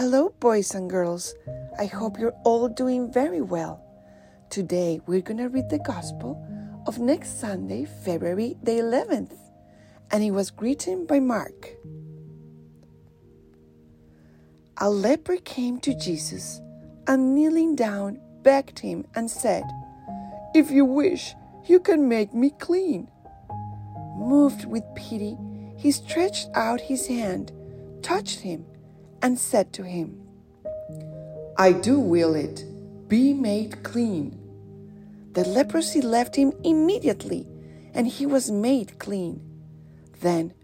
Hello, boys and girls. I hope you're all doing very well. Today we're going to read the Gospel of next Sunday, February the 11th, and it was written by Mark. A leper came to Jesus and kneeling down begged him and said, If you wish, you can make me clean. Moved with pity, he stretched out his hand, touched him, and said to him, I do will it. Be made clean. The leprosy left him immediately, and he was made clean. Then,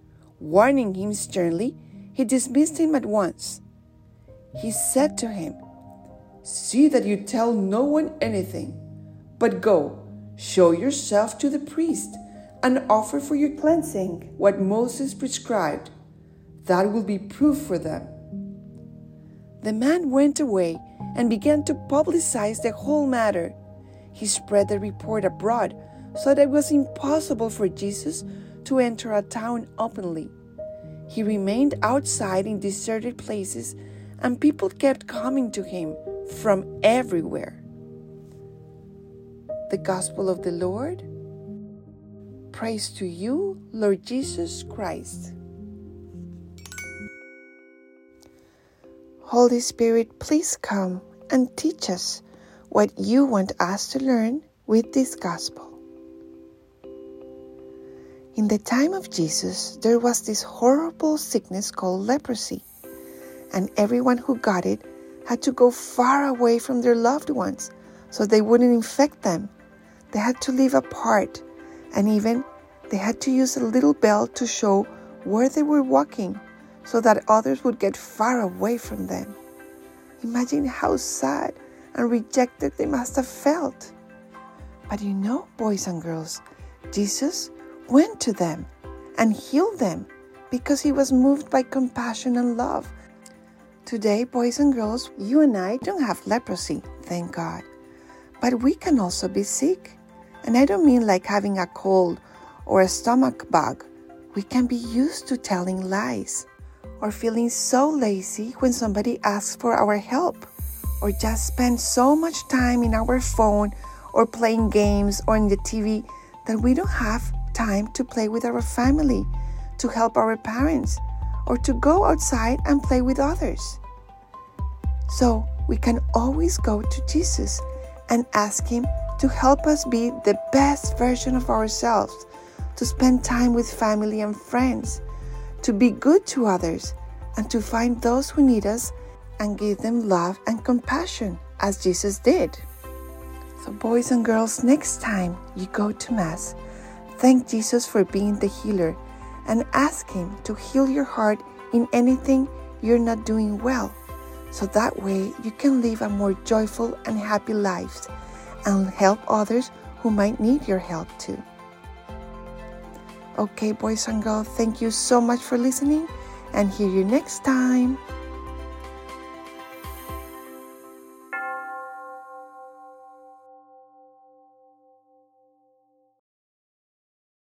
warning him sternly, he dismissed him at once. He said to him, See that you tell no one anything, but go, show yourself to the priest, and offer for your cleansing what Moses prescribed. That will be proof for them. The man went away and began to publicize the whole matter. He spread the report abroad so that it was impossible for Jesus to enter a town openly. He remained outside in deserted places, and people kept coming to him from everywhere. The Gospel of the Lord. Praise to you, Lord Jesus Christ. Holy Spirit, please come and teach us what you want us to learn with this gospel. In the time of Jesus, there was this horrible sickness called leprosy, and everyone who got it had to go far away from their loved ones so they wouldn't infect them. They had to live apart, and even they had to use a little bell to show where they were walking so that others would get far away from them. Imagine how sad and rejected they must have felt. But you know, boys and girls, Jesus went to them and healed them because he was moved by compassion and love. Today, boys and girls, you and I don't have leprosy, thank God. But we can also be sick. And I don't mean like having a cold or a stomach bug. We can be used to telling lies or feeling so lazy when somebody asks for our help, or just spend so much time in our phone or playing games or in the TV that we don't have time to play with our family, to help our parents, or to go outside and play with others. So we can always go to Jesus and ask Him to help us be the best version of ourselves, to spend time with family and friends to be good to others, and to find those who need us and give them love and compassion as Jesus did. So, boys and girls, next time you go to Mass, thank Jesus for being the healer and ask Him to heal your heart in anything you're not doing well. So that way you can live a more joyful and happy life and help others who might need your help too. Okay, boys and girls, thank you so much for listening and hear you next time.